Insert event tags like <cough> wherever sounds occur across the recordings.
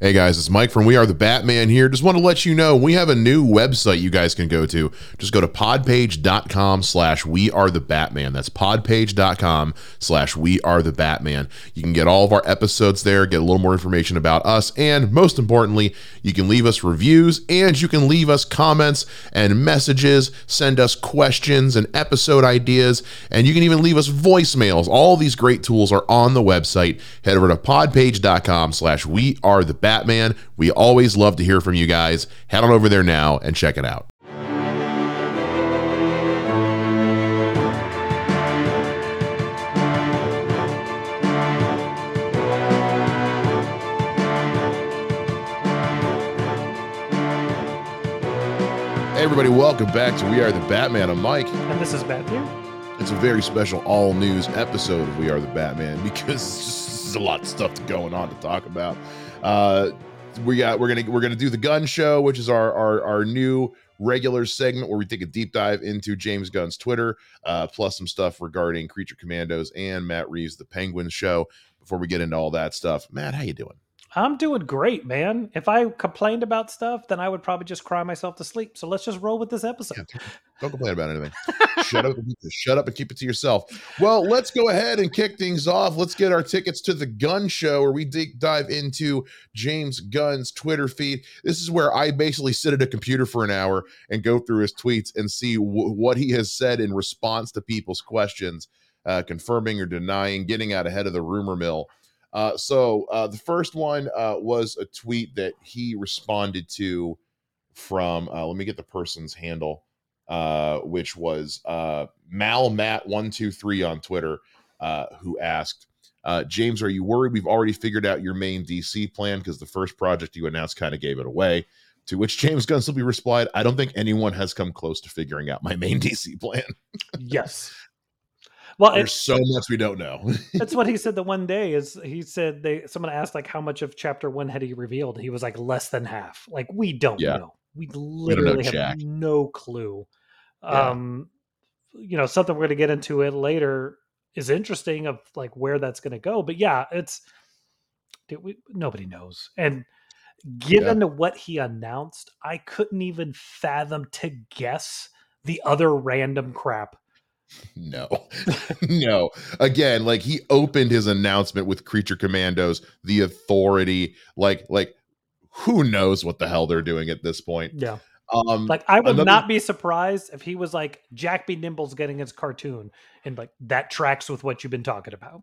Hey guys, it's Mike from We Are the Batman here. Just want to let you know we have a new website you guys can go to. Just go to podpage.com slash we are the Batman. That's podpage.com slash we are the Batman. You can get all of our episodes there, get a little more information about us, and most importantly, you can leave us reviews and you can leave us comments and messages, send us questions and episode ideas, and you can even leave us voicemails. All these great tools are on the website. Head over to podpage.com slash we are the Batman. Batman. We always love to hear from you guys. Head on over there now and check it out. Hey everybody, welcome back to We Are the Batman. I'm Mike. And this is Matthew. It's a very special all news episode of We Are the Batman <laughs> because there's a lot of stuff going on to talk about. Uh, we got we're gonna we're gonna do the Gunn Show, which is our our our new regular segment where we take a deep dive into James Gunn's Twitter, uh, plus some stuff regarding Creature Commandos and Matt Reeves' The Penguin Show. Before we get into all that stuff, Matt, how you doing? I'm doing great, man. If I complained about stuff, then I would probably just cry myself to sleep. So let's just roll with this episode. Yeah, don't complain about anything. shut up shut up and keep it to yourself. Well, let's go ahead and kick things off. Let's get our tickets to the Gunn Show where we deep dive into James Gunn's Twitter feed. This is where I basically sit at a computer for an hour and go through his tweets and see w- what he has said in response to people's questions, uh, confirming or denying, getting out ahead of the rumor mill. Uh, so uh, the first one uh, was a tweet that he responded to from. Uh, let me get the person's handle, uh, which was uh, malmat123 on Twitter, uh, who asked. Uh, James, are you worried we've already figured out your main DC plan? Because the first project you announced kind of gave it away. To which James Gunn simply replied, I don't think anyone has come close to figuring out my main <laughs> DC plan. yes. Well, there's so much we don't know. <laughs> that's what he said the one day is he said they someone asked like how much of chapter one had he revealed. He was like less than half. Like we don't yeah. know. We literally we have Jack. no clue. Yeah. Um you know, something we're gonna get into it later is interesting of like where that's gonna go. But yeah, it's we, nobody knows. And given yeah. what he announced, I couldn't even fathom to guess the other random crap no, <laughs> no. Again, like he opened his announcement with Creature Commandos, the Authority. Like, like who knows what the hell they're doing at this point? Yeah. Um, like I would another... not be surprised if he was like Jack B. Nimble's getting his cartoon, and like that tracks with what you've been talking about.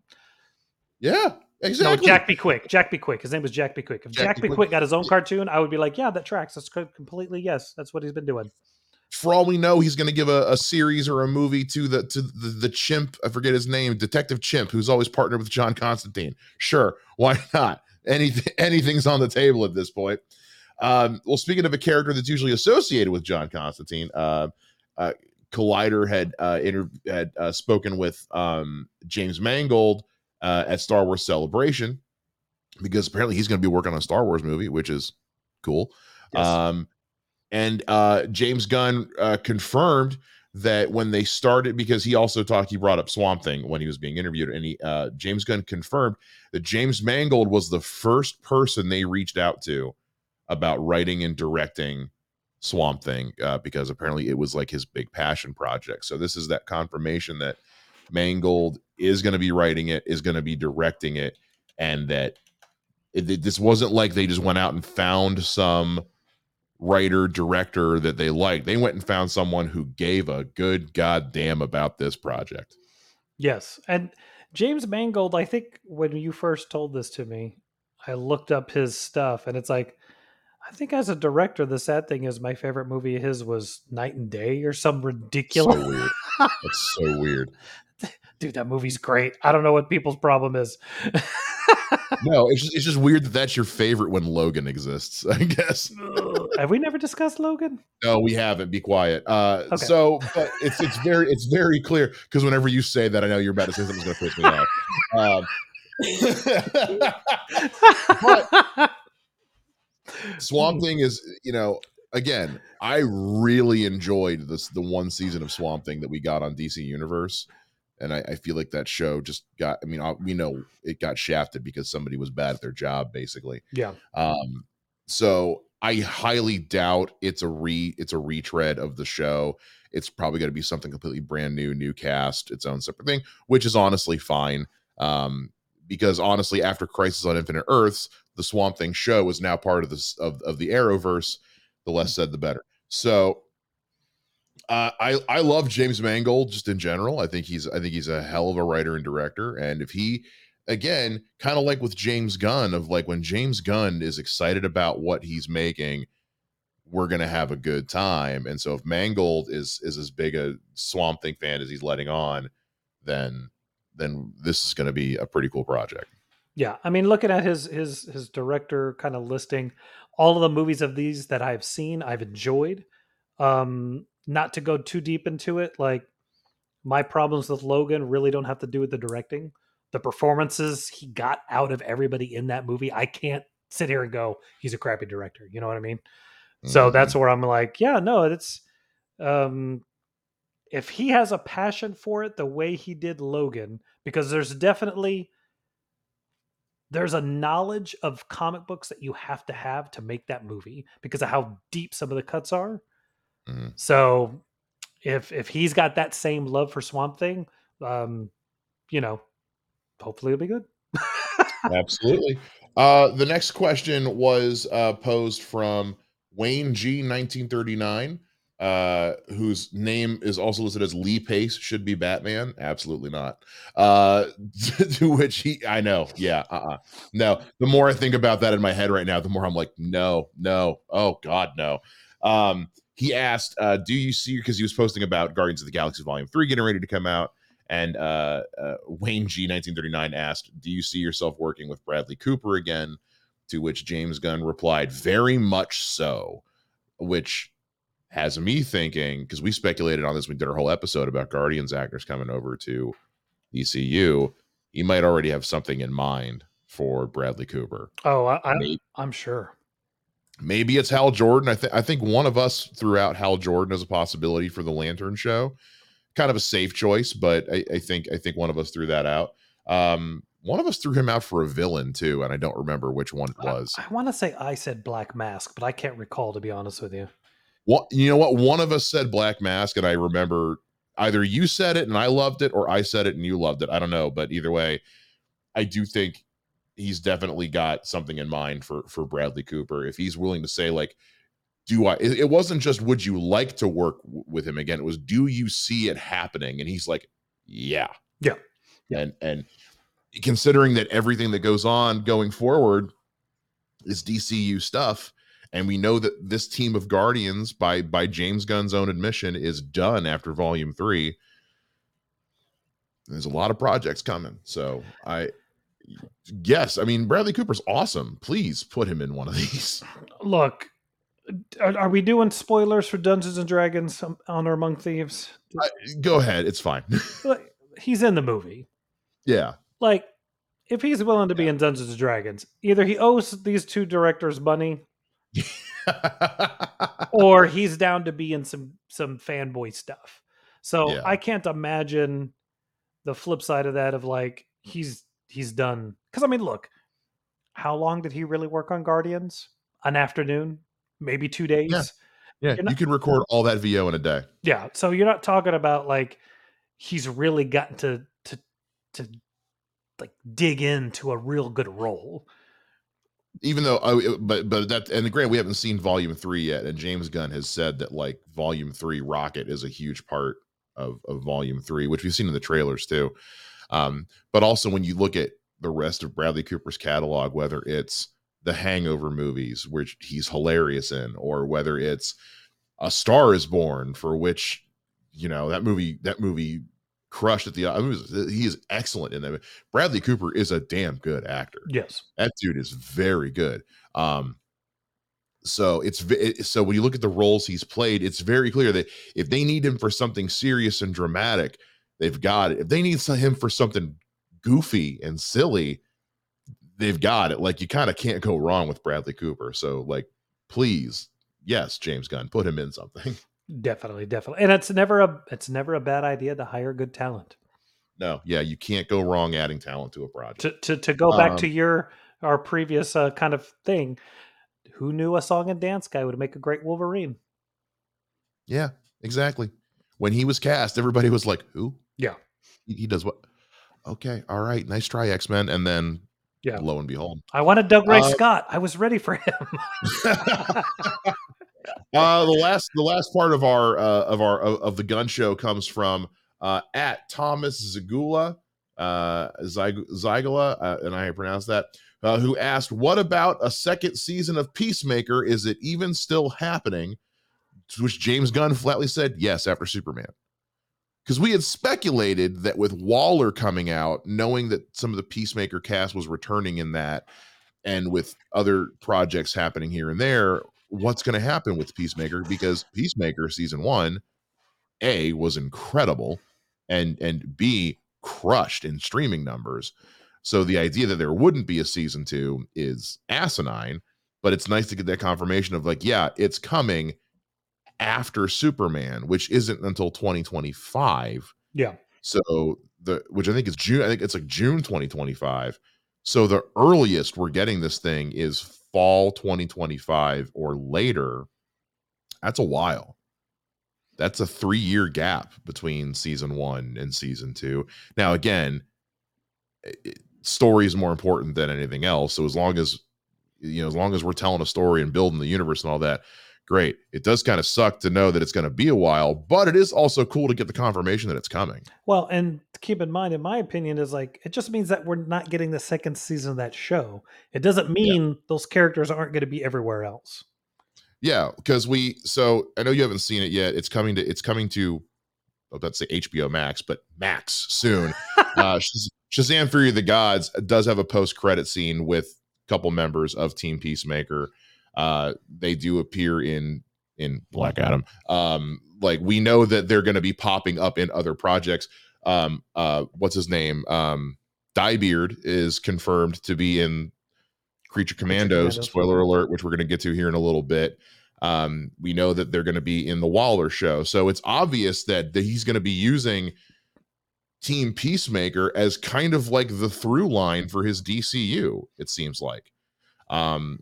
Yeah, exactly. No, Jack B. Quick. Jack B. Quick. His name was Jack B. Quick. If Jack, Jack B. Quick got his own cartoon, I would be like, yeah, that tracks. That's completely yes. That's what he's been doing for all we know, he's going to give a, a, series or a movie to the to the, the chimp. I forget his name, Detective Chimp, who's always partnered with John Constantine. Sure, why <laughs> not? Anything anything's on the table at this point. Um, well, speaking of a character that's usually associated with John Constantine, uh, uh, Collider had uh, inter- had uh, spoken with um, James Mangold uh, at Star Wars Celebration because apparently he's going to be working on a Star Wars movie, which is cool. Yes. Um, and uh, James Gunn uh, confirmed that when they started, because he also talked, he brought up Swamp Thing when he was being interviewed, and he uh, James Gunn confirmed that James Mangold was the first person they reached out to about writing and directing Swamp Thing uh, because apparently it was like his big passion project. So this is that confirmation that Mangold is going to be writing it, is going to be directing it, and that it, it, this wasn't like they just went out and found some writer director that they liked. They went and found someone who gave a good goddamn about this project. Yes, and James Mangold. I think when you first told this to me, I looked up his stuff, and it's like. I think as a director, the sad thing is my favorite movie of his was Night and Day or some ridiculous. So weird. That's so <laughs> weird. Dude, that movie's great. I don't know what people's problem is. no, it's just, it's just weird that that's your favorite when Logan exists. I guess. <laughs> Have we never discussed Logan? No, we haven't. Be quiet. Uh, okay. So, but it's it's very it's very clear because whenever you say that, I know you're about to say something's going to piss me off. Um, <laughs> but Swamp Thing is, you know, again, I really enjoyed this the one season of Swamp Thing that we got on DC Universe and I, I, feel like that show just got. I mean, we know it got shafted because somebody was bad at their job, basically. Yeah. Um. So I highly doubt it's a re it's a retread of the show. It's probably going to be something completely brand new, new cast, its own separate thing, which is honestly fine. Um, because honestly, after Crisis on Infinite Earths, the Swamp Thing show is now part of this of, of the Arrowverse. The less said, the better. So uh, I I love James Mangold just in general. I think he's I think he's a hell of a writer and director. And if he again, kind of like with James Gunn, of like when James Gunn is excited about what he's making, we're gonna have a good time. And so if Mangold is is as big a Swamp Thing fan as he's letting on, then then this is gonna be a pretty cool project. Yeah, I mean, looking at his his his director kind of listing, all of the movies of these that I've seen, I've enjoyed. Um, not to go too deep into it, like my problems with Logan really don't have to do with the directing. The performances he got out of everybody in that movie, I can't sit here and go, he's a crappy director. You know what I mean? Mm-hmm. So that's where I'm like, yeah, no, it's um if he has a passion for it the way he did Logan, because there's definitely there's a knowledge of comic books that you have to have to make that movie because of how deep some of the cuts are. Mm-hmm. So if if he's got that same love for Swamp Thing, um, you know, hopefully it'll be good. <laughs> Absolutely. Uh, the next question was uh, posed from Wayne G, 1939, uh, whose name is also listed as Lee Pace. Should be Batman? Absolutely not. Uh, <laughs> to which he, I know, yeah, uh-uh. no. The more I think about that in my head right now, the more I'm like, no, no, oh God, no. Um, he asked, uh, "Do you see?" Because he was posting about Guardians of the Galaxy Volume Three getting ready to come out, and uh, uh, Wayne G 1939 asked, "Do you see yourself working with Bradley Cooper again?" To which James Gunn replied, "Very much so," which has me thinking because we speculated on this. We did our whole episode about Guardians actors coming over to DCU. He might already have something in mind for Bradley Cooper. Oh, I, I, I'm sure. Maybe it's Hal Jordan. I think I think one of us threw out Hal Jordan as a possibility for the Lantern show. Kind of a safe choice, but I, I think I think one of us threw that out. Um, one of us threw him out for a villain too, and I don't remember which one it was. I, I want to say I said Black Mask, but I can't recall to be honest with you. What you know? What one of us said Black Mask, and I remember either you said it and I loved it, or I said it and you loved it. I don't know, but either way, I do think he's definitely got something in mind for for Bradley Cooper if he's willing to say like do I it, wasn't just would you like to work w- with him again it was do you see it happening and he's like yeah yeah, yeah. and and considering that everything that goes on going forward is DCU stuff and we know that this team of guardians by by James Gunn's own admission is done after volume 3 there's a lot of projects coming so I yes, I mean Bradley Cooper's awesome. Please put him in one of <laughs> these. Look, are, are we doing spoilers for Dungeons and Dragons Honor Among Thieves? Uh, go ahead, it's fine. <laughs> he's in the movie. Yeah. Like if he's willing to be in Dungeons and Dragons, either he owes these two directors money <laughs> or he's down to be in some some fanboy stuff. So yeah. I can't imagine the flip side of that of like he's he's done because I mean, look, how long did he really work on Guardians? An afternoon, maybe two days. Yeah, yeah. Not, you can record all that VO in a day. Yeah, so you're not talking about like he's really gotten to to to like dig into a real good role. Even though, I, but but that and the grant we haven't seen Volume Three yet, and James Gunn has said that like Volume Three Rocket is a huge part of of Volume Three, which we've seen in the trailers too. Um, but also when you look at the rest of Bradley Cooper's catalog, whether it's the Hangover movies, which he's hilarious in, or whether it's A Star Is Born, for which you know that movie that movie crushed at the I mean, he is excellent in that. Bradley Cooper is a damn good actor. Yes, that dude is very good. Um, so it's so when you look at the roles he's played, it's very clear that if they need him for something serious and dramatic, they've got it. If they need him for something goofy and silly, they've got it. Like you kind of can't go wrong with Bradley Cooper. So like, please, yes, James Gunn, put him in something. <laughs> Definitely, definitely, and it's never a it's never a bad idea to hire good talent. no, yeah, you can't go wrong adding talent to a project. To to, to go back um, to your our previous uh, kind of thing, who knew a song and dance guy would make a great Wolverine? Yeah, exactly. When he was cast, everybody was like, "Who? Yeah, he, he does what? Okay, all right, nice try, X Men." And then, yeah, lo and behold, I wanted Dougray uh, Scott. I was ready for him. <laughs> <laughs> uh, the last the last part of our uh, of our of the Gunn Show comes from uh, at Thomas Zagula, uh, Zygula, uh, and I pronounce that, uh, who asked, "What about a second season of Peacemaker? Is it even still happening?" To which James Gunn flatly said, "Yes." After Superman, because we had speculated that with Waller coming out, knowing that some of the Peacemaker cast was returning in that, and with other projects happening here and there, what's going to happen with Peacemaker? Because Peacemaker season one, A was incredible, and and B crushed in streaming numbers. So the idea that there wouldn't be a season two is asinine, but it's nice to get that confirmation of like, yeah, it's coming after Superman, which isn't until 2025. Yeah. So the which I think is June, I think it's like June 2025. So the earliest we're getting this thing is fall 2025 or later. That's a while. That's a three year gap between season one and season two. Now, again, story is more important than anything else. So as long as you know, as long as we're telling a story and building the universe and all that, great. It does kind of suck to know that it's going to be a while, but it is also cool to get the confirmation that it's coming. Well, and keep in mind, in my opinion, is like it just means that we're not getting the second season of that show. It doesn't mean yeah. those characters aren't going to be everywhere else. Yeah, because we so I know you haven't seen it yet. It's coming to it's coming to oh, let's say HBO Max, but Max soon. <laughs> uh Shazam Fury of the Gods does have a post credit scene with a couple members of Team Peacemaker uh, they do appear in in Black Adam. Um, like we know that they're going to be popping up in other projects. Um, uh, what's his name? Um, Dyebeard is confirmed to be in Creature Commandos. Commandos. Spoiler alert, which we're going to get to here in a little bit. Um, we know that they're going to be in the Waller show, so it's obvious that, that he's going to be using Team Peacemaker as kind of like the through line for his DCU. It seems like. Um,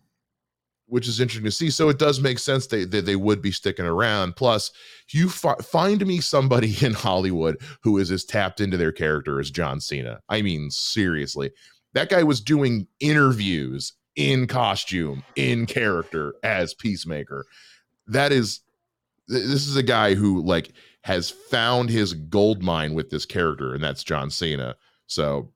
which is interesting to see. So it does make sense that they, they would be sticking around. Plus, you fi- find me somebody <laughs> in Hollywood who is as tapped into their character as John Cena. I mean, seriously, that guy was doing interviews in costume, in character as Peacemaker. That is, this is a guy who like has found his gold mine with this character, and that's John Cena. So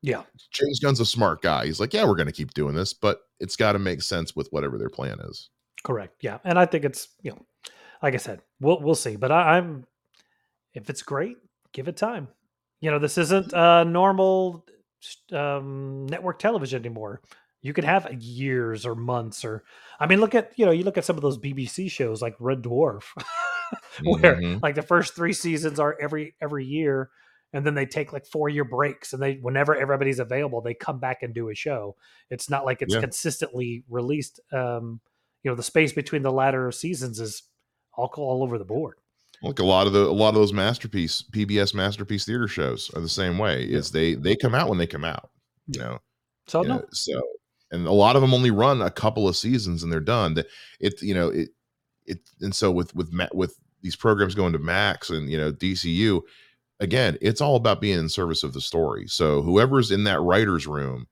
yeah. James Gunn's a smart guy. He's like, yeah, we're going to keep doing this, but it's got to make sense with whatever their plan is. Correct. Yeah. And I think it's, you know, like I said, we'll, we'll see. But I, I'm, if it's great, give it time. You know, this isn't a normal um, network television anymore. You could have years or months or, I mean, look at, you know, you look at some of those BBC shows like Red Dwarf, <laughs> where mm-hmm. like the first three seasons are every, every year and then they take like four year breaks and they whenever everybody's available they come back and do a show it's not like it's yeah. consistently released um you know the space between the latter seasons is all all over the board like a lot of the a lot of those masterpiece pbs masterpiece theater shows are the same way yeah. is they they come out when they come out you know so no. so and a lot of them only run a couple of seasons and they're done that it you know it it and so with with with these programs going to max and you know dcu again, it's all about being in service of the story. So whoever's in that writer's room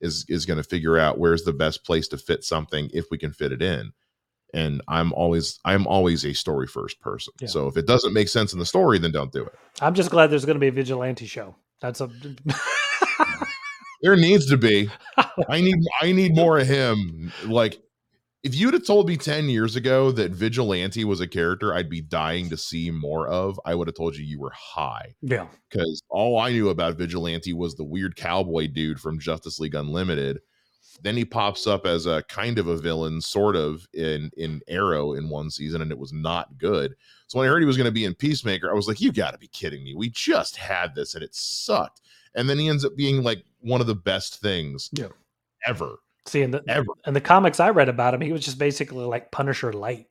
is is going to figure out where's the best place to fit something if we can fit it in. And I'm always I'm always a story first person. Yeah. So if it doesn't make sense in the story, then don't do it. I'm just glad there's going to be a vigilante show. That's a <laughs> there needs to be. I need I need more of him. Like if you'd have told me 10 years ago that vigilante was a character i'd be dying to see more of i would have told you you were high. Yeah. Because all i knew about vigilante was the weird cowboy dude from justice league unlimited. Then he pops up as a kind of a villain sort of in in arrow in one season and it was not good. So when i heard he was going to be in peacemaker i was like you got to be kidding me. We just had this and it sucked. And then he ends up being like one of the best things yeah. ever See, in the Ever. in the comics I read about him, he was just basically like Punisher light.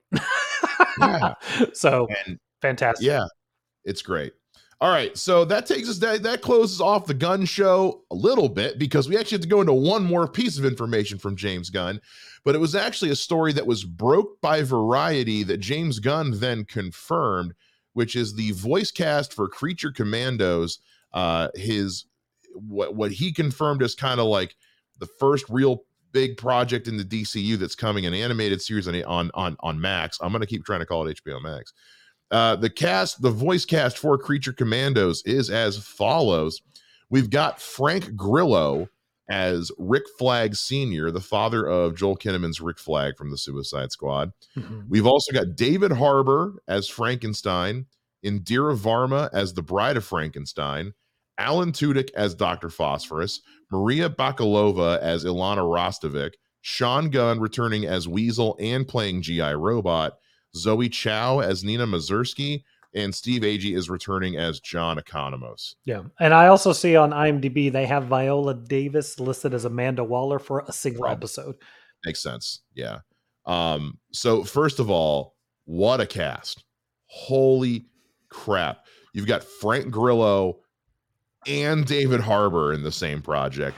yeah. <laughs> So and, fantastic. Yeah, it's great. All right, so that takes us that that closes off the Gunn Show a little bit because we actually have to go into one more piece of information from James Gunn, but it was actually a story that was broke by Variety that James Gunn then confirmed, which is the voice cast for Creature Commandos. Uh, his what what he confirmed is kind of like the first real big project in the DCU that's coming, an animated series on on on, on Max. I'm going to keep trying to call it HBO Max. Uh, the cast, the voice cast for Creature Commandos is as follows. We've got Frank Grillo as Rick Flag Sr., the father of Joel Kinnaman's Rick Flag from the Suicide Squad. Mm-hmm. We've also got David Harbour as Frankenstein, Indira Varma as the Bride of Frankenstein, Alan Tudyk as Dr. Phosphorus, Maria Bakalova as Ilana Rostovic, Sean Gunn returning as Weasel and playing GI Robot, Zoe Chao as Nina Mazursky, and Steve Agee is returning as John Economos. Yeah. And I also see on IMDb they have Viola Davis listed as Amanda Waller for a single right. episode. Makes sense. Yeah. Um, so first of all, what a cast. Holy crap. You've got Frank Grillo and David Harbour in the same project.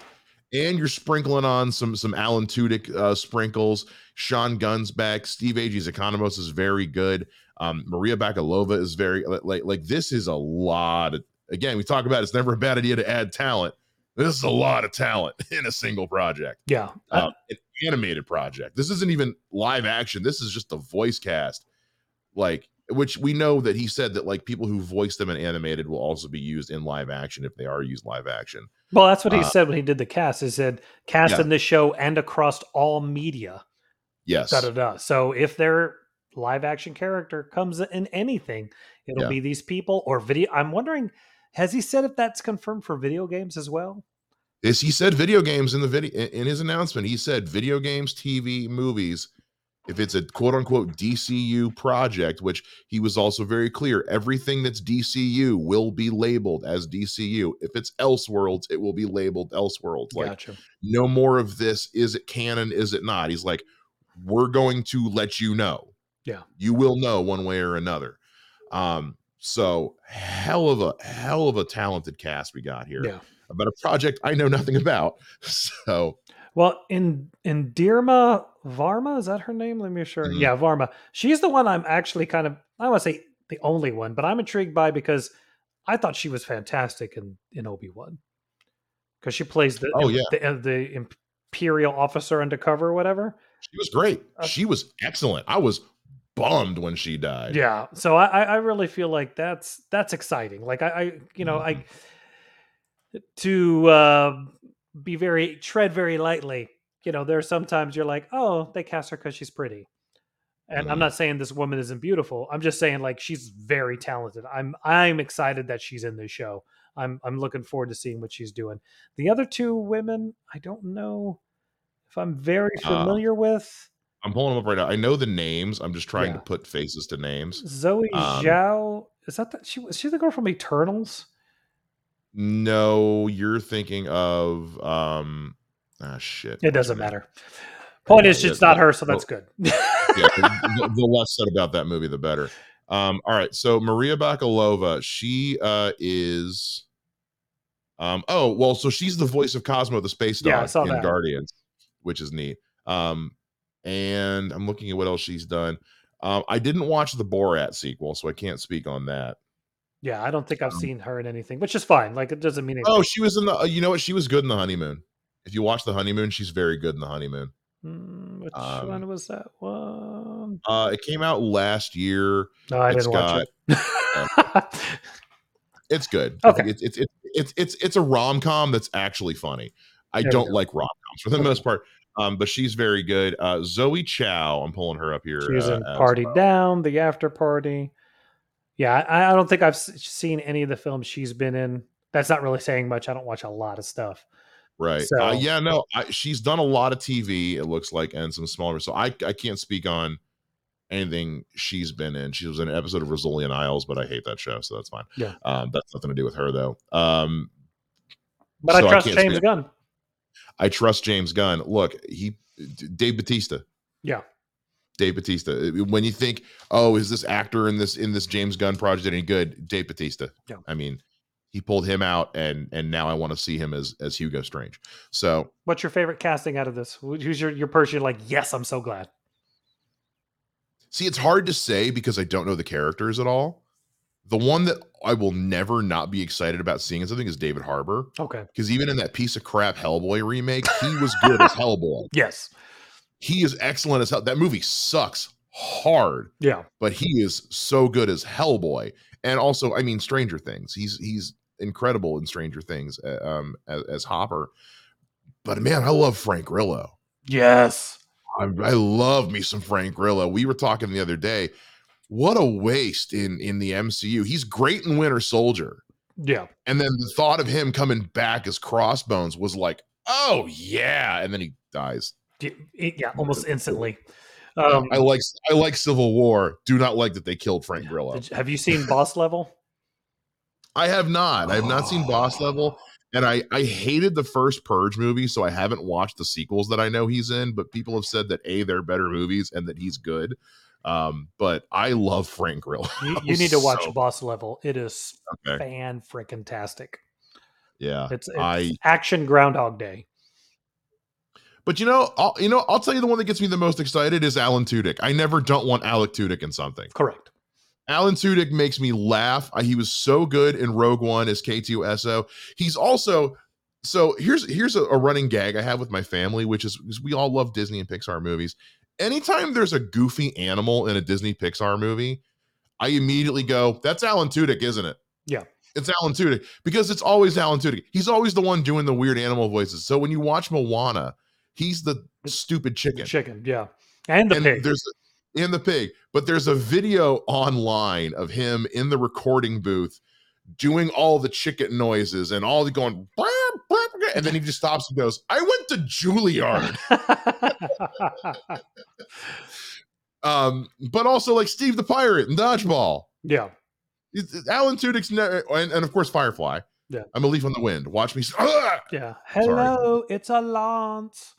And you're sprinkling on some some Alan Tudyk uh, sprinkles. Sean Gunn's back. Steve Agee's Economos is very good. Um, Maria Bakalova is very like like this is a lot. Of, again, we talk about it's never a bad idea to add talent. This is a lot of talent <laughs> in a single project. Yeah, uh, an animated project. This isn't even live action. This is just a voice cast. Like which we know that he said that like people who voice them in animated will also be used in live action if they are used live action. Well, that's what he uh, said when he did the cast. He said cast yeah. in this show and across all media. Yes. Da, da, da. So if their live action character comes in anything, it'll yeah. be these people or video. I'm wondering, has he said if that's confirmed for video games as well? Is he said video games in the video in his announcement? He said video games, TV, movies if it's a quote unquote DCU project, which he was also very clear, everything that's DCU will be labeled as DCU. If it's Elseworlds, it will be labeled Elseworlds. Like, gotcha. no more of this. Is it canon? Is it not? He's like, we're going to let you know. Yeah. You will know one way or another. Um, so hell of a hell of a talented cast we got here. Yeah. About a project I know nothing <laughs> about. So well, in in Indira Varma, is that her name? Let me sure. Mm-hmm. Yeah, Varma. She's the one I'm actually kind of I want to say the only one, but I'm intrigued by because I thought she was fantastic in in Obi Wan because she plays the oh yeah the, uh, the imperial officer undercover or whatever. She was great. Uh, she was excellent. I was bummed when she died. Yeah, so I I really feel like that's that's exciting. Like I, I you know mm-hmm. I to uh, be very tread very lightly. You know, there's sometimes you're like, oh, they cast her because she's pretty. And mm-hmm. I'm not saying this woman isn't beautiful. I'm just saying like she's very talented. I'm I'm excited that she's in this show. I'm I'm looking forward to seeing what she's doing. The other two women, I don't know if I'm very uh, familiar uh, with. I'm pulling them up right now. I know the names. I'm just trying yeah. to put faces to names. Zoe um, Chao is that the, she? Was she the girl from Eternals? No, you're thinking of um ah shit. It doesn't matter. Point is, it's not her, so that's good. <laughs> yeah, the, the, less said about that movie, the better. Um, all right, so Maria Bakalova, she uh is um oh well, so she's the voice of Cosmo the space dog yeah, in that. Guardians, which is neat. Um, and I'm looking at what else she's done. Um, I didn't watch the Borat sequel, so I can't speak on that. Yeah, I don't think I've um, seen her in anything, which is fine. Like it doesn't mean anything. Oh, she was in the. Uh, you know what? She was good in the honeymoon. If you watch the honeymoon, she's very good in the honeymoon. Mm, which um, one was that one? Uh, it came out last year. No, I it's didn't got, watch it. <laughs> it's good. Okay, it's it's it's it's it's, it's a rom com that's actually funny. I there don't like rom coms for the most part. Um, but she's very good. Uh, Zoe Chao, I'm pulling her up here. She's uh, in Party well. Down, The After Party. Yeah, I, I don't think I've seen any of the films she's been in. That's not really saying much. I don't watch a lot of stuff. Right. So, uh, yeah, no, I, she's done a lot of TV, it looks like, and some smaller. So I, I can't speak on anything she's been in. She was in an episode of Rizzoli Isles, but I hate that show, so that's fine. Yeah. Um, that's nothing to do with her though. Um, but so I trust I James speak. Gunn. I trust James Gunn. Look, he Dave Batista. Yeah. Dave Batista. When you think, oh, is this actor in this in this James Gunn project any good? Dave Batista. Yeah. I mean, he pulled him out, and and now I want to see him as as Hugo Strange. So, what's your favorite casting out of this? Who's your your person? like, yes, I'm so glad. See, it's hard to say because I don't know the characters at all. The one that I will never not be excited about seeing is something is David Harbour. Okay. Because even in that piece of crap Hellboy remake, he was good as <laughs> Hellboy. Yes. He is excellent as hell. That movie sucks hard. Yeah. But he is so good as Hellboy. And also, I mean, Stranger Things. He's he's incredible in Stranger Things uh, um, as, as Hopper. But man, I love Frank Grillo. Yes. I, I love me some Frank Grillo. We were talking the other day what a waste in in the MCU. He's great in Winter Soldier. Yeah. And then the thought of him coming back as Crossbones was like, oh yeah, and then he dies. Yeah, almost instantly. Um, I like I like Civil War. Do not like that they killed Frank Grillo. You, have you seen Boss Level? I have not. I have not seen Boss Level, and I I hated the first Purge movie, so I haven't watched the sequels that I know he's in. But people have said that a they're better movies and that he's good. Um, but I love Frank Grillo. You, you need to <laughs> watch so, Boss Level. It is okay. fan freaking tastic. Yeah, it's, it's I action Groundhog Day. But you know, I'll, you know, I'll tell you the one that gets me the most excited is Alan Tudyk. I never don't want Alec Tudyk in something. Correct. Alan Tudyk makes me laugh. He was so good in Rogue One as K2SO. He's also so here's here's a, a running gag I have with my family, which is, is we all love Disney and Pixar movies anytime there's a goofy animal in a Disney Pixar movie, I immediately go, "That's Alan Tudyk, isn't it?" Yeah, it's Alan Tudyk because it's always Alan Tudyk. He's always the one doing the weird animal voices. So when you watch Moana, he's the stupid chicken. Chicken, yeah, and the and pig. There's in the pig, but there's a video online of him in the recording booth doing all the chicken noises and all the going, and then he just stops and goes, "I went to Juilliard." <laughs> um, but also like Steve the Pirate and Dodgeball. Yeah, Alan Tudyk's and, and of course Firefly. Yeah, I'm a leaf on the wind. Watch me. Ah! <laughs> Yeah. Hello, it's a lance.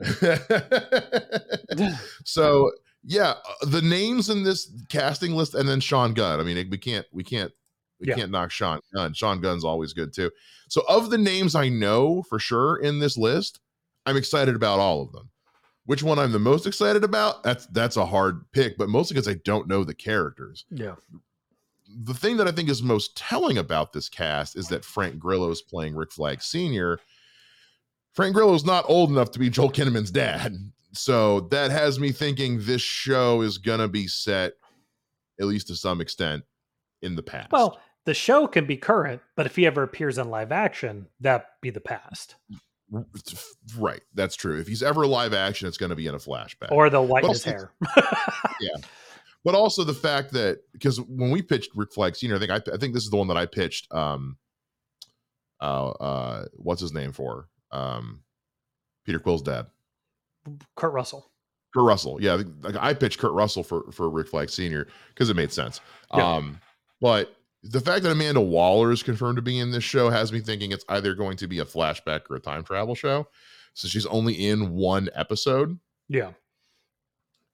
<laughs> so yeah, uh, the names in this casting list, and then Sean Gunn. I mean, we can't we can't we yeah. can't knock Sean Gunn. Sean Gunn's always good too. So of the names I know for sure in this list, I'm excited about all of them. Which one I'm the most excited about? That's that's a hard pick, but mostly because I don't know the characters. Yeah. The thing that I think is most telling about this cast is that Frank Grillo is playing Rick Flag Sr. Frank Grillo is not old enough to be Joel Kinnaman's dad. So that has me thinking this show is gonna be set, at least to some extent, in the past. Well, the show can be current, but if he ever appears in live action, that be the past. <laughs> Right, that's true. If he's ever live action, it's going to be in a flashback, or they'll whiten his hair. <laughs> yeah, but also the fact that because when we pitched Rick Flag Senior, I think I, I think this is the one that I pitched. Um, uh, uh, what's his name for? Um, Peter Quill's dad, Kurt Russell. Kurt Russell, yeah, like I pitched Kurt Russell for for Rick Flag Senior because it made sense. Yeah. Um, but the fact that Amanda Waller is confirmed to be in this show has me thinking it's either going to be a flashback or a time travel show. So she's only in one episode. Yeah.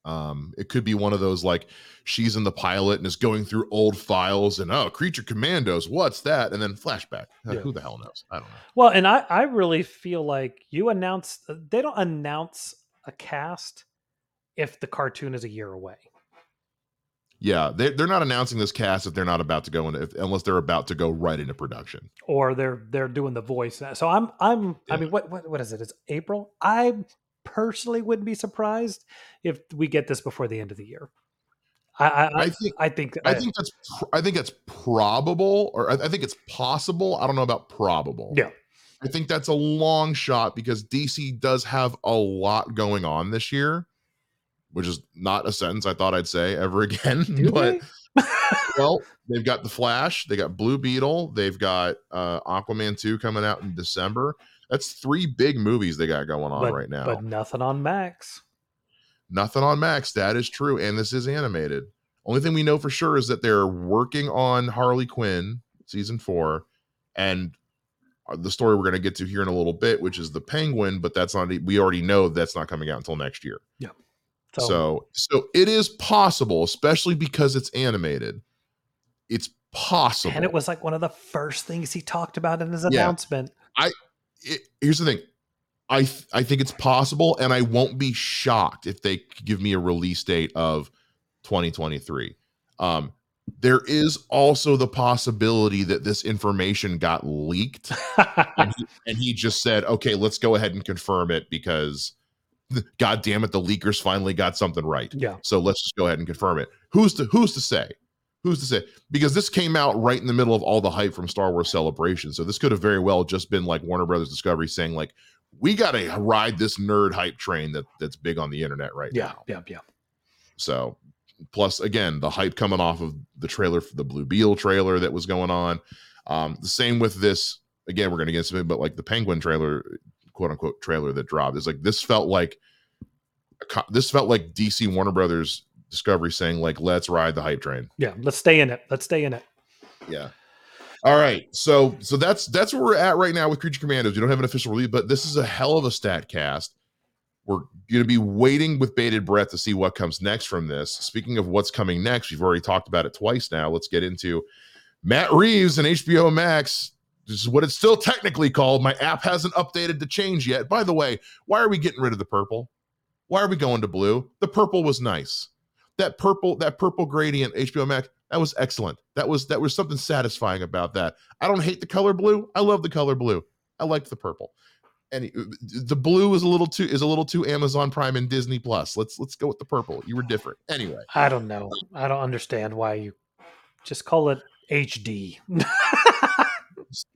Um, it could be one of those like she's in the pilot and is going through old files and oh, creature commandos, what's that? And then flashback. Uh, yeah. Who the hell knows? I don't know. Well, and I, I really feel like you announce they don't announce a cast if the cartoon is a year away. Yeah, they, they're not announcing this cast if they're not about to go into unless they're about to go right into production or they're they're doing the voice. So I'm I'm yeah. I mean what, what what is it? It's April. I personally wouldn't be surprised if we get this before the end of the year. I I, I think I think I, think that's I think that's probable or I, think it's possible. I don't know about probable. Yeah. I think that's a long shot because DC does have a lot going on this year which is not a sentence I thought I'd say ever <laughs> again. Do but <laughs> well, they've got the Flash, they got Blue Beetle, they've got uh, Aquaman 2 coming out in December. That's three big movies they got going on but, right now. But nothing on Max. Nothing on Max. That is true. And this is animated. Only thing we know for sure is that they're working on Harley Quinn season four and uh, the story we're going to get to here in a little bit, which is the Penguin, but that's not, we already know that's not coming out until next year. Yeah. So, so, so it is possible, especially because it's animated. It's possible, and it was like one of the first things he talked about in his announcement. I it, here's the thing. I th- I think it's possible, and I won't be shocked if they give me a release date of 2023. Um, there is also the possibility that this information got leaked, <laughs> and, he, and he just said, "Okay, let's go ahead and confirm it because." God damn it, the leakers finally got something right. Yeah. So let's just go ahead and confirm it. Who's to who's to say? Who's to say? Because this came out right in the middle of all the hype from Star Wars Celebration. So this could have very well just been like Warner Brothers Discovery saying, like, we got to ride this nerd hype train that that's big on the internet right yeah, now. Yeah, yep, yeah, So, plus again, the hype coming off of the trailer for the Blue Beetle trailer that was going on. Um, the same with this. Again, we're going to get some, but like the Penguin trailer, quote unquote trailer that dropped is like this felt like this felt like DC Warner Brothers Discovery saying like let's ride the hype train. Yeah, let's stay in it. Let's stay in it. Yeah. All right, so so that's that's where we're at right now with Creature Commandos. We don't have an official release, but this is a hell of a stat cast. We're going to be waiting with bated breath to see what comes next from this. Speaking of what's coming next, we've already talked about it twice now. Let's get into Matt Reeves and HBO Max. This is what it's still technically called. My app hasn't updated to change yet. By the way, why are we getting rid of the purple? Why are we going to blue? The purple was nice. That purple, that purple gradient, HBO Max, that was excellent. That was that was something satisfying about that. I don't hate the color blue. I love the color blue. I liked the purple. And uh, the blue is a little too is a little too Amazon Prime and Disney Plus. Let's let's go with the purple. You were different. Anyway. I don't know. I don't understand why you just call it HD. <laughs>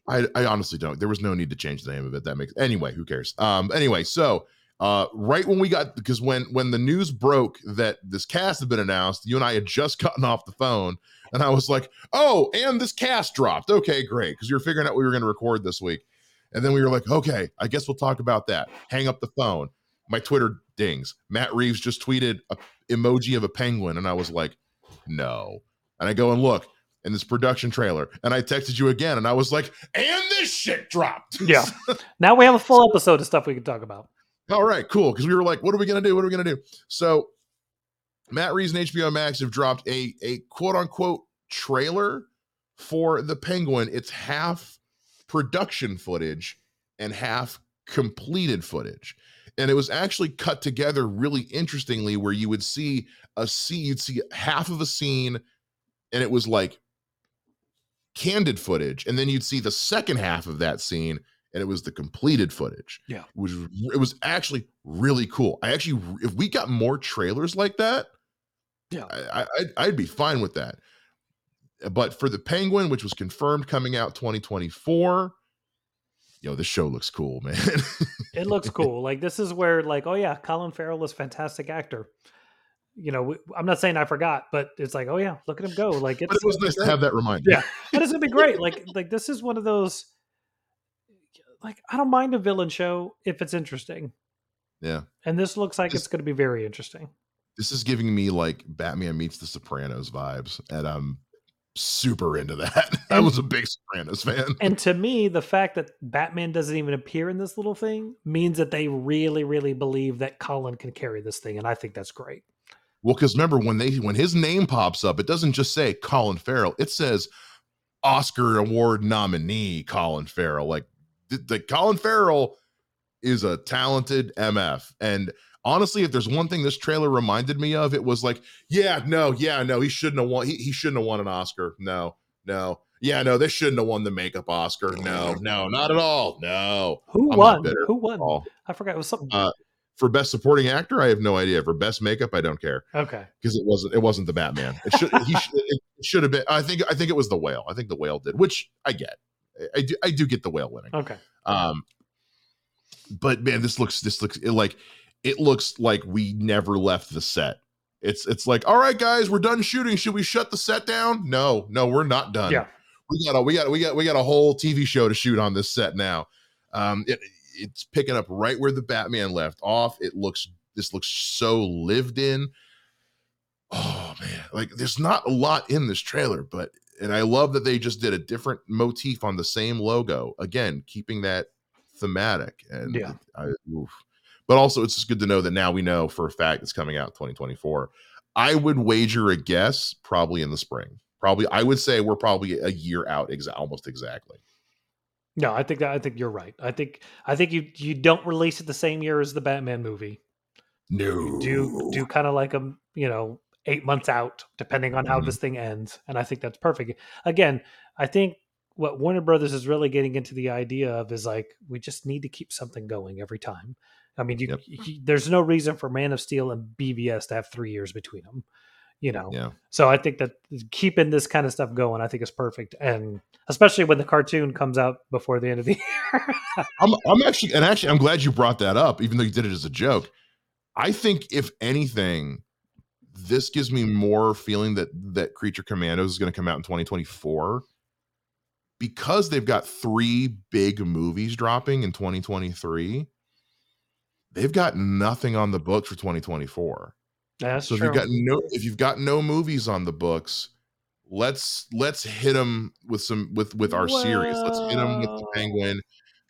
I, I honestly don't. There was no need to change the name of it. That makes anyway. Who cares? Um. Anyway, so uh, right when we got because when when the news broke that this cast had been announced, you and I had just <laughs> gotten off the phone, and I was like, "Oh, and this cast dropped. Okay, great." Because you were figuring out we were going to record this week, and then we were like, "Okay, I guess we'll talk about that." Hang up the phone. My Twitter dings. Matt Reeves just tweeted a emoji of a penguin, and I was like, "No." And I go and look, in this production trailer. And I texted you again and I was like, and this shit dropped. Yeah. <laughs> now we have a full episode of stuff we can talk about. All right, cool. Because we were like, what are we gonna do? What are we gonna do? So Matt Reeves and HBO Max have dropped a a quote unquote trailer for the Penguin. It's half production footage and half completed footage. And it was actually cut together really interestingly, where you would see a scene, you'd see half of a scene, and it was like candid footage, and then you'd see the second half of that scene, and it was the completed footage. Yeah, which it was actually really cool. I actually, if we got more trailers like that, yeah, I, I I'd be fine with that. But for the Penguin, which was confirmed coming out 2024, yo, this show looks cool, <laughs> man. it looks cool. Like this is where, like, oh yeah, Colin Farrell is fantastic actor. You know, I'm not saying I forgot, but it's like, oh yeah, look at him go. Like, it's, but it was nice to have that reminder. Yeah, and it's gonna be great. Like, like this is one of those like I don't mind a villain show if it's interesting. Yeah. And this looks like it's going to be very interesting. This is giving me like Batman meets the Sopranos vibes, and I'm super into that. <laughs> I was a big Sopranos fan. And <laughs> to me, the fact that Batman doesn't even appear in this little thing means that they really, really believe that Colin can carry this thing, and I think that's great. Well, because remember when they when his name pops up, it doesn't just say Colin Farrell; it says Oscar award nominee Colin Farrell. Like the, Colin Farrell is a talented MF. And honestly, if there's one thing this trailer reminded me of, it was like, yeah, no, yeah, no, he shouldn't have won. He, he shouldn't have won an Oscar. No, no. Yeah, no, they shouldn't have won the makeup Oscar. No, no, not at all. No. Who I'm won? Who won? I forgot. It was something. Uh, for best supporting actor, I have no idea. For best makeup, I don't care. Okay. Because it wasn't it wasn't the Batman. It should he should, it should have been. I think I think it was the whale. I think the whale did, which I get. I do I do get the whale winning. Okay. Um, but man, this looks this looks it like it looks like we never left the set. It's it's like, all right, guys, we're done shooting. Should we shut the set down? No, no, we're not done. Yeah. We got a we got we got we got a whole TV show to shoot on this set now. Um, it it's picking up right where the Batman left off. It looks this looks so lived in. Oh man, like there's not a lot in this trailer, but and I love that they just did a different motif on the same logo. Again, keeping that thematic. And yeah, I, but also it's just good to know that now we know for a fact it's coming out 2024. I would wager a guess probably in the spring. Probably, I would say we're probably a year out, exa- almost exactly. No, I think that I think you're right. I think I think you you don't release it the same year as the Batman movie. No, you do do kind of like a you know eight months out, depending on how mm-hmm. this thing ends, and I think that's perfect. Again, I think what Warner Brothers is really getting into the idea of is like we just need to keep something going every time. I mean, you, yep. you, there's no reason for Man of Steel and BVS to have three years between them you know yeah so i think that keeping this kind of stuff going i think is perfect and especially when the cartoon comes out before the end of the <laughs> year I'm, I'm actually and actually i'm glad you brought that up even though you did it as a joke i think if anything this gives me more feeling that that creature commandos is going to come out in 2024 because they've got three big movies dropping in 2023 they've got nothing on the books for 2024 that's so true. if you've got no if you've got no movies on the books, let's let's hit them with some with with our series. Let's hit them with the Penguin.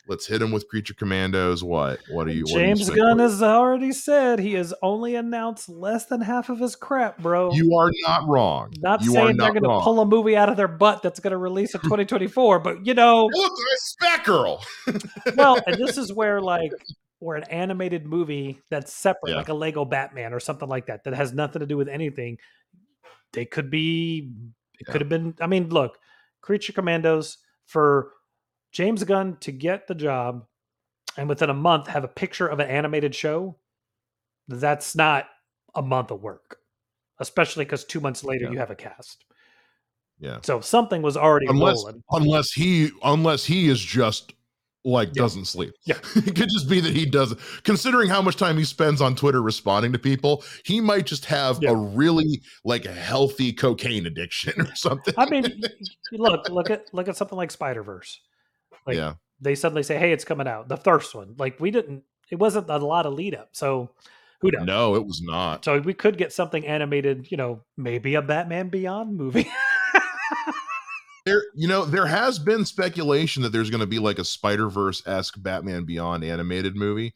Let's hit him with Creature Commandos. What? What are you? James are you Gunn has already said he has only announced less than half of his crap, bro. You are not wrong. Not you saying they're going to pull a movie out of their butt that's going to release in <laughs> 2024, but you know, look, Batgirl. <laughs> well, and this is <laughs> where like or an animated movie that's separate, yeah. like a Lego Batman or something like that, that has nothing to do with anything, they could be. It yeah. could have been. I mean, look, Creature Commandos for James Gunn to get the job, and within a month have a picture of an animated show. That's not a month of work, especially because two months later yeah. you have a cast. Yeah. So something was already unless rolling. unless he unless he is just like yeah. doesn't sleep. Yeah. <laughs> it could just be that he doesn't considering how much time he spends on Twitter responding to people, he might just have yeah. a really like a healthy cocaine addiction or <laughs> something. I mean, look, look at look at something like Spider-Verse. Like yeah. they suddenly say, Hey, it's coming out. The first one. Like we didn't it wasn't a lot of lead up. So who knows? No, it was not. So we could get something animated, you know, maybe a Batman Beyond movie. <laughs> there you know there has been speculation that there's going to be like a spider-verse esque batman beyond animated movie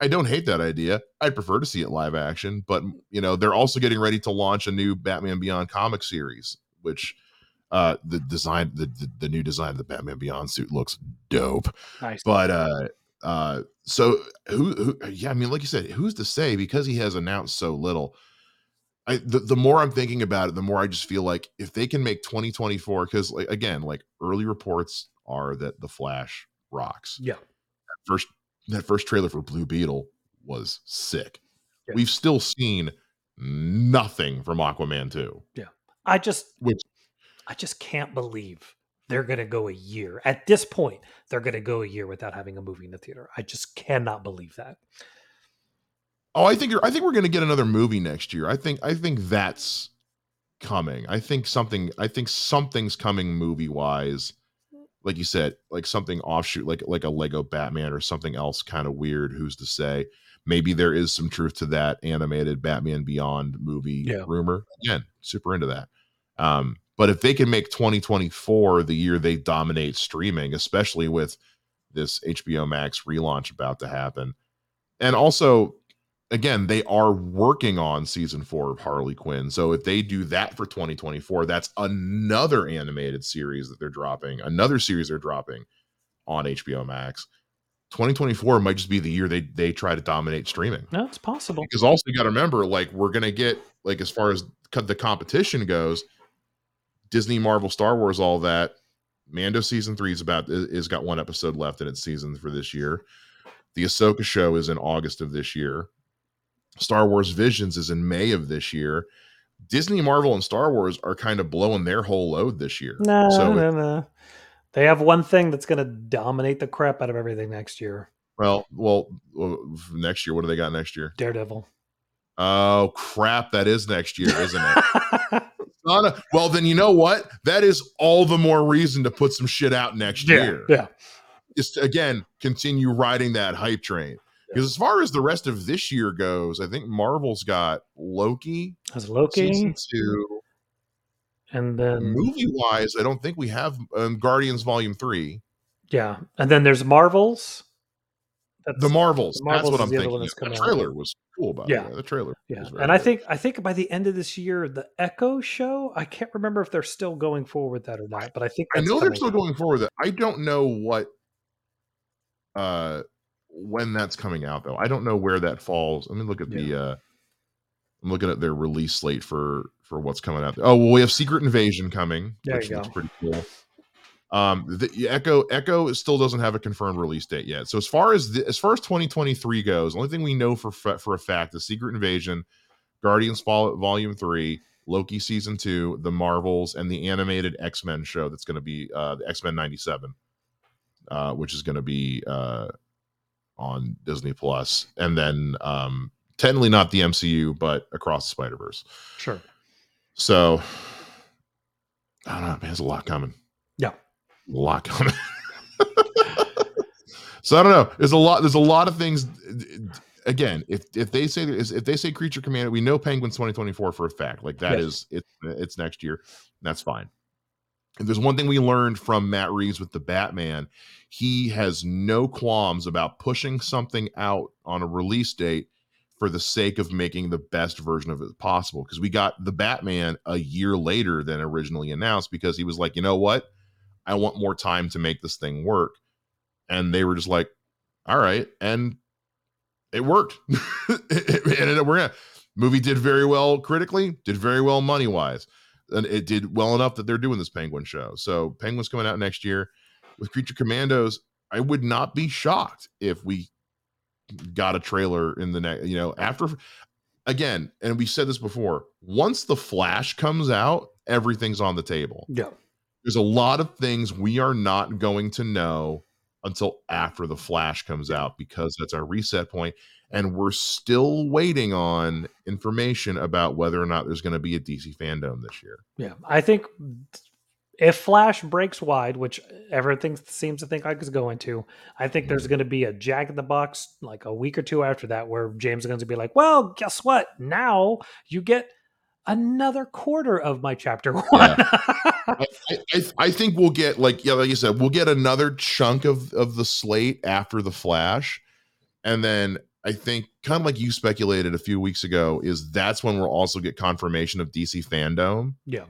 i don't hate that idea i'd prefer to see it live action but you know they're also getting ready to launch a new batman beyond comic series which uh the design the, the, the new design of the batman beyond suit looks dope nice but uh uh so who, who yeah i mean like you said who's to say because he has announced so little I the, the more I'm thinking about it, the more I just feel like if they can make 2024, because like again, like early reports are that the Flash rocks. Yeah. That first that first trailer for Blue Beetle was sick. Yeah. We've still seen nothing from Aquaman 2. Yeah. I just which I just can't believe they're gonna go a year. At this point, they're gonna go a year without having a movie in the theater. I just cannot believe that. Oh, I think I think we're going to get another movie next year. I think I think that's coming. I think something I think something's coming movie wise. Like you said, like something offshoot, like like a Lego Batman or something else kind of weird. Who's to say? Maybe there is some truth to that animated Batman Beyond movie yeah. rumor. Again, super into that. Um, but if they can make 2024 the year they dominate streaming, especially with this HBO Max relaunch about to happen, and also again, they are working on season four of Harley Quinn. So if they do that for 2024, that's another animated series that they're dropping, another series they're dropping on HBO Max. 2024 might just be the year they they try to dominate streaming. No, it's possible. Because also you got to remember, like we're gonna get like as far as the competition goes, Disney, Marvel, Star Wars, all that. Mando season three is about is got one episode left in its season for this year. The Ahsoka show is in August of this year. Star Wars Visions is in May of this year. Disney, Marvel, and Star Wars are kind of blowing their whole load this year. No, so no, no. They have one thing that's going to dominate the crap out of everything next year. Well, well, uh, next year, what do they got next year? Daredevil. Oh crap! That is next year, isn't it? <laughs> a, well, then you know what? That is all the more reason to put some shit out next yeah, year. Yeah. Just again, continue riding that hype train. Because as far as the rest of this year goes, I think Marvel's got Loki. Has Loki season two, and then movie wise, I don't think we have um, Guardians Volume Three. Yeah, and then there's Marvels. That's, the Marvels. The Marvels. That's what I'm thinking. The trailer out. was cool, by yeah. the way. The trailer. Yeah, and I think I think by the end of this year, the Echo show. I can't remember if they're still going forward with that or not, but I think I know they're still out. going forward with it. I don't know what, uh, when that's coming out though. I don't know where that falls. Let me look at yeah. the. uh I'm looking at their release slate for for what's coming out. Oh well, we have Secret Invasion coming, there which looks pretty cool. Um, the Echo Echo still doesn't have a confirmed release date yet. So as far as the, as far as 2023 goes, the only thing we know for for a fact is Secret Invasion, Guardians Fall, Volume Three, Loki Season Two, The Marvels, and the animated X Men show that's going to be uh, the X Men '97, uh, which is going to be uh, on Disney Plus, and then um, technically not the MCU, but Across the Spider Verse. Sure. So I don't know. Man, there's a lot coming. A lot coming. so I don't know. There's a lot. There's a lot of things. Again, if if they say if they say creature commander, we know Penguin's 2024 for a fact. Like that yes. is it's it's next year. That's fine. If there's one thing we learned from Matt Reeves with the Batman, he has no qualms about pushing something out on a release date for the sake of making the best version of it possible. Because we got the Batman a year later than originally announced because he was like, you know what? I want more time to make this thing work. And they were just like, all right. And it worked. <laughs> it, ended up working. Movie did very well critically, did very well money wise. And it did well enough that they're doing this Penguin show. So Penguin's coming out next year with Creature Commandos. I would not be shocked if we got a trailer in the next, you know, after again, and we said this before, once the Flash comes out, everything's on the table. Yeah there's a lot of things we are not going to know until after the flash comes out because that's our reset point and we're still waiting on information about whether or not there's going to be a DC fandom this year. Yeah, I think if Flash breaks wide, which everything seems to think like it's going to, I think there's mm-hmm. going to be a Jack in the Box like a week or two after that where James is going to be like, "Well, guess what? Now you get another quarter of my chapter <laughs> one. Yeah. I, I, I, think we'll get like yeah, like you said, we'll get another chunk of of the slate after the Flash, and then I think kind of like you speculated a few weeks ago is that's when we'll also get confirmation of DC fandom. Yeah,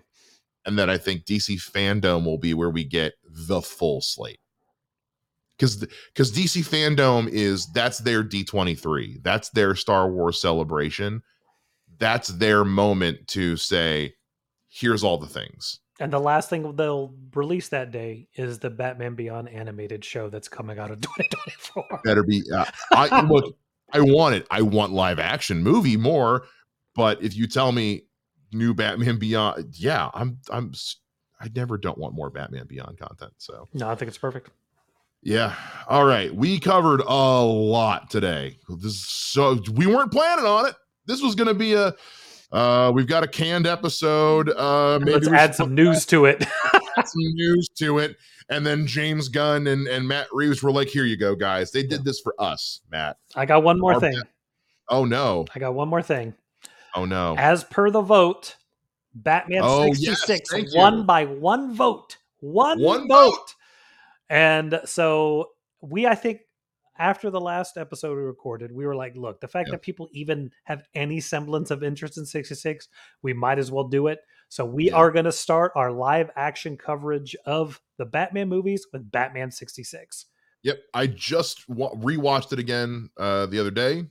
and then I think DC fandom will be where we get the full slate. Because because DC fandom is that's their D twenty three, that's their Star Wars celebration. That's their moment to say, here's all the things. And the last thing they'll release that day is the Batman Beyond animated show that's coming out in <laughs> 2024. Better be. Uh, I look. <laughs> I want it. I want live action movie more. But if you tell me new Batman Beyond, yeah, I'm. I'm. I never don't want more Batman Beyond content. So no, I think it's perfect. Yeah. All right. We covered a lot today. This so we weren't planning on it this was going to be a uh, we've got a canned episode. Uh, maybe let's add some news to it. <laughs> some news to it, and then James Gunn and, and Matt Reeves were like, "Here you go, guys. They did this for us, Matt." I got one more Our thing. oh no! I got one more thing. Oh no! As per the vote, Batman Sixty Six yes, won by one vote. One, one vote. vote. And so we, I think, after the last episode we recorded, we were like, look, the fact yep. that people even have any semblance of interest in 66, we might as well do it. So we yep. are going to start our live action coverage of the Batman movies with Batman 66. Yep, I just wa- rewatched it again uh, the other day,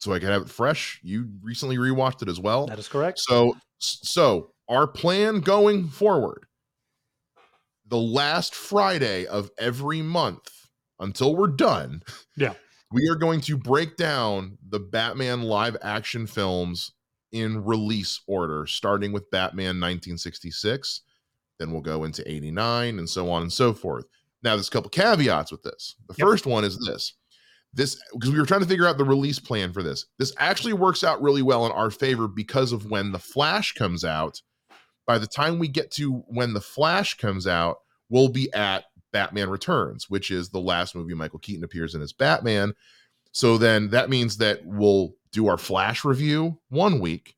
so I can have it fresh. You recently rewatched it as well. That is correct. So, so our plan going forward, the last Friday of every month until we're done. Yeah. We are going to break down the Batman live action films in release order, starting with Batman 1966. Then we'll go into 89 and so on and so forth. Now, there's a couple caveats with this. The yep. first one is this this because we were trying to figure out the release plan for this. This actually works out really well in our favor because of when the Flash comes out. By the time we get to when the Flash comes out, we'll be at Batman Returns, which is the last movie Michael Keaton appears in as Batman. So then that means that we'll do our Flash review one week,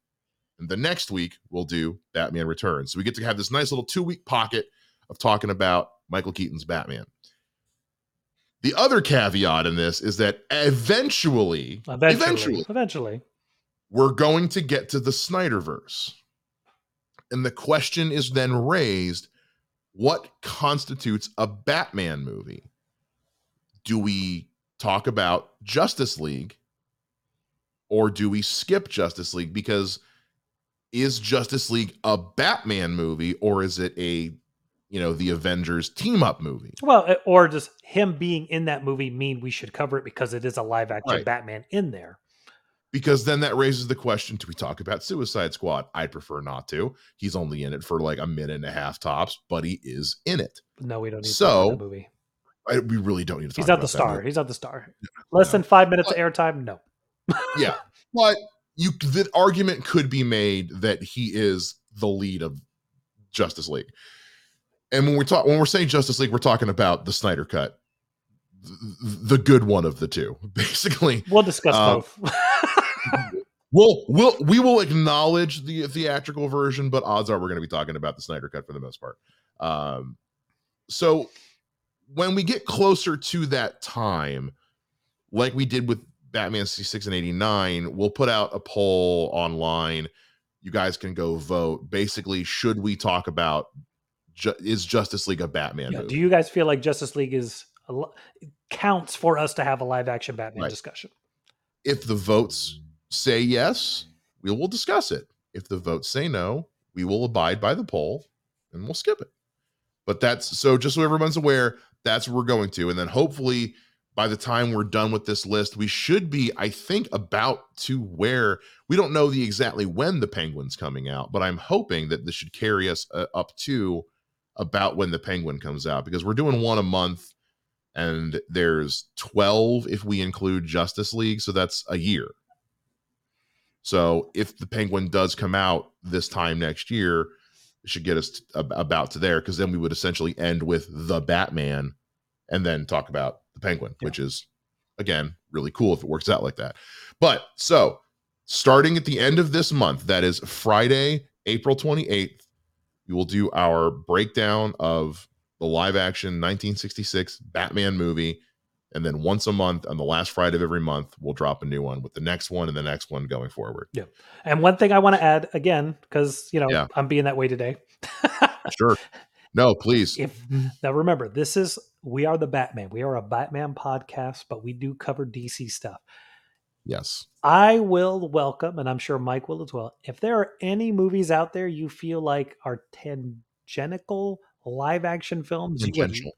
and the next week we'll do Batman Returns. So we get to have this nice little two week pocket of talking about Michael Keaton's Batman. The other caveat in this is that eventually, eventually, eventually, eventually, we're going to get to the Snyderverse. And the question is then raised what constitutes a Batman movie? Do we talk about Justice League or do we skip Justice League? Because is Justice League a Batman movie or is it a you know the Avengers team up movie? Well, eh, or does him being in that movie mean we should cover it because it is a live action right. Batman in there? Because then that raises the question: Do we talk about Suicide Squad? I'd prefer not to. He's only in it for like a minute and a half tops, but he is in it. No, we don't need so, to movie. I, we really don't need to. He's not the star. He's not the star. Less no. than five minutes but, of airtime. No. <laughs> yeah, but you the argument could be made that he is the lead of Justice League. And when we talk when we're saying Justice League, we're talking about the Snyder cut, the, the good one of the two, <laughs> basically. We'll discuss um, both. <laughs> we'll we'll we will acknowledge the theatrical version, but odds are we're going to be talking about the Snyder cut for the most part. Um, so when we get closer to that time, like we did with Batman 66 and 89, we'll put out a poll online. You guys can go vote. Basically, should we talk about ju- is Justice League a Batman yeah, Do you guys feel like Justice League is a, counts for us to have a live action Batman right. discussion? If the votes say yes, we will discuss it. If the votes say no, we will abide by the poll and we'll skip it. But that's so just so everyone's aware, that's what we're going to. And then hopefully by the time we're done with this list, we should be, I think, about to where we don't know the exactly when the Penguin's coming out, but I'm hoping that this should carry us uh, up to about when the Penguin comes out because we're doing one a month and there's 12 if we include Justice League, so that's a year. So if the Penguin does come out this time next year, it should get us to, about to there because then we would essentially end with the Batman and then talk about the Penguin, yeah. which is again really cool if it works out like that. But so starting at the end of this month, that is Friday, April 28th, we will do our breakdown of the live action 1966 Batman movie. And then once a month on the last Friday of every month, we'll drop a new one with the next one and the next one going forward. Yeah. And one thing I want to add again, because, you know, yeah. I'm being that way today. <laughs> sure. No, please. If now remember, this is we are the Batman. We are a Batman podcast, but we do cover DC stuff. Yes. I will welcome, and I'm sure Mike will as well. If there are any movies out there you feel like are tangential live action films, tangential.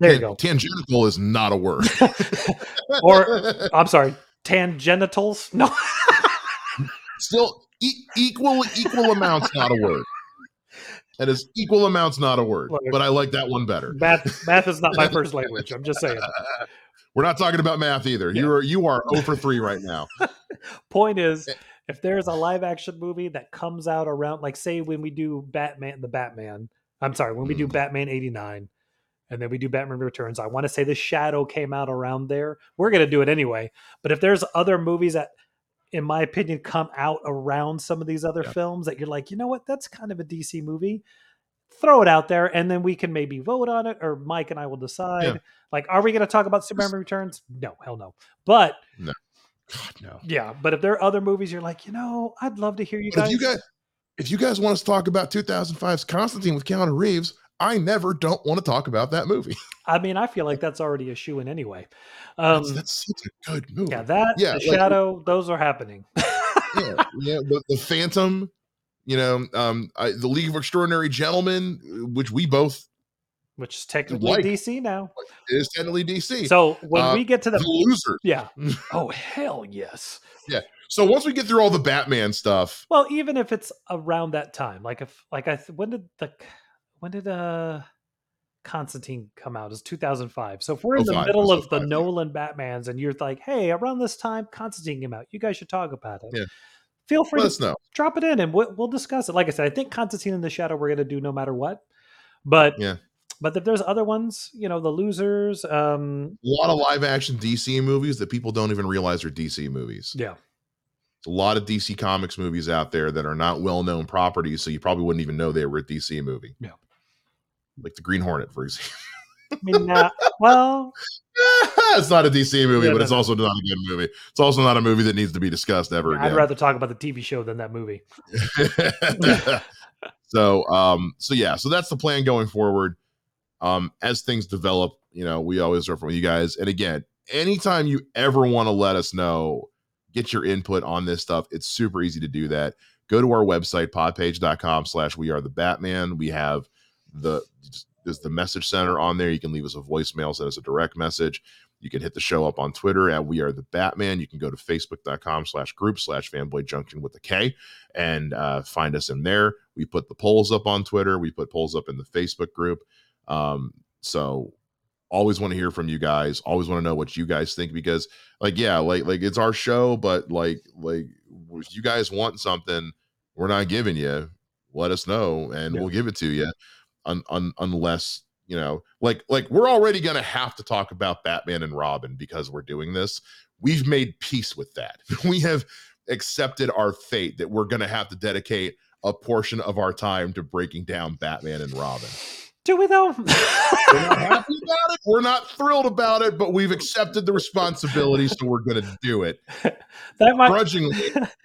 There you go. Tangential is not a word. <laughs> or I'm sorry, tangenitals. No. Still e- equal equal amounts not a word. That is equal amounts, not a word. Look, but I like that one better. Math, math is not my <laughs> first language. I'm just saying. <laughs> We're not talking about math either. Yeah. You are you are 0 for 3 right now. Point is, eh. if there's a live action movie that comes out around, like say when we do Batman, the Batman. I'm sorry, when we do mm. Batman 89, and then we do Batman Returns. I want to say the Shadow came out around there. We're gonna do it anyway. But if there's other movies that in my opinion, come out around some of these other yeah. films that you're like, you know what, that's kind of a DC movie. Throw it out there, and then we can maybe vote on it, or Mike and I will decide. Yeah. Like, are we going to talk about Superman Returns? No, hell no. But no, God no. Yeah, but if there are other movies, you're like, you know, I'd love to hear you guys. If you guys, if you guys want us to talk about 2005's Constantine with Keanu Reeves, I never don't want to talk about that movie. <laughs> I mean, I feel like that's already a shoe in anyway. Um, that's, that's, such a good movie. Yeah, that yeah, the like, Shadow, those are happening. yeah, yeah. The, the Phantom, you know, um, I, the League of Extraordinary Gentlemen, which we both, which is technically like, DC now, it is technically DC. So when uh, we get to the, the losers, yeah, <laughs> oh hell yes, yeah. So once we get through all the Batman stuff, well, even if it's around that time, like if like I when did the when did uh Constantine come out? Is 2005. So if we're in the middle of the yeah. Nolan Batmans and you're like, hey, around this time Constantine came out, you guys should talk about it. Yeah. Feel free Let to know. drop it in and we'll, we'll discuss it. Like I said, I think Constantine in the Shadow we're going to do no matter what. But yeah. But if there's other ones, you know, the losers. Um, a lot of live action DC movies that people don't even realize are DC movies. Yeah. There's a lot of DC Comics movies out there that are not well known properties, so you probably wouldn't even know they were a DC movie. Yeah like the Green Hornet, for example. <laughs> I mean, uh, well, it's not a DC movie, yeah, but no, it's no. also not a good movie. It's also not a movie that needs to be discussed ever I'd rather talk about the TV show than that movie. <laughs> so, um, so yeah, so that's the plan going forward. Um, as things develop, you know, we always hear from you guys. And again, anytime you ever want to let us know, get your input on this stuff, it's super easy to do that. Go to our website, podpage.com slash we are the Batman. We have the there's the message center on there. You can leave us a voicemail, send us a direct message. You can hit the show up on Twitter at We Are the Batman. You can go to facebook.com slash group slash fanboy junction with a K and uh, find us in there. We put the polls up on Twitter. We put polls up in the Facebook group. Um, so always want to hear from you guys. Always want to know what you guys think because like, yeah, like, like it's our show, but like, like if you guys want something we're not giving you, let us know and yeah. we'll give it to you un, un, unless you know like like we're already going to have to talk about batman and robin because we're doing this we've made peace with that <laughs> we have accepted our fate that we're going to have to dedicate a portion of our time to breaking down batman and robin do we though? <laughs> we're not happy about it. We're not thrilled about it, but we've accepted the responsibility, so we're going to do it. <laughs> that might grudgingly.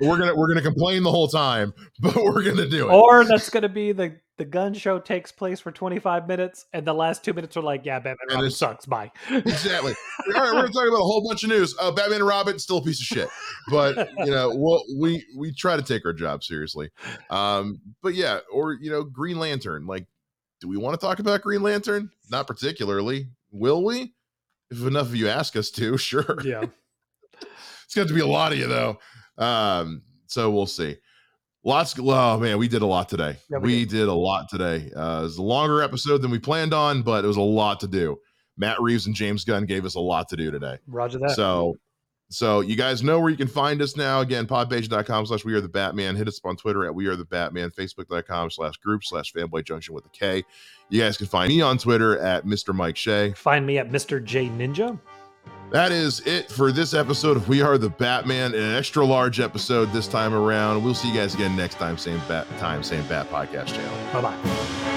we're gonna we're gonna complain the whole time, but we're gonna do it. Or that's gonna be the the Gunn Show takes place for 25 minutes, and the last two minutes are like, yeah, Batman and Robin sucks. Bye. <laughs> exactly. All right, we're gonna talk about a whole bunch of news. Uh, Batman and Robin still a piece of shit, but you know, <laughs> we'll, we we try to take our job seriously. Um, but yeah, or you know, Green Lantern, like do we want to talk about Green Lantern? Not particularly. Will we? If enough of you ask us to, <laughs> sure. Yeah. it's going to be a lot of you though. Um, so we'll see. Lots. Oh man, we did a lot today. Yeah, we, we did. did. a lot today. Uh, it was a longer episode than we planned on, but it was a lot to do. Matt Reeves and James Gunn gave us a lot to do today. Roger that. So so you guys know where you can find us now. Again, podpage.com slash we are the Batman. Hit us up on Twitter at we are the Batman, Facebook.com slash group slash fanboy junction with a K. You guys can find me on Twitter at Mr. Mike Shea. Find me at Mr. J Ninja. That is it for this episode of We Are the Batman, an extra large episode this time around. We'll see you guys again next time, same bat time, same Bat podcast channel. Bye bye.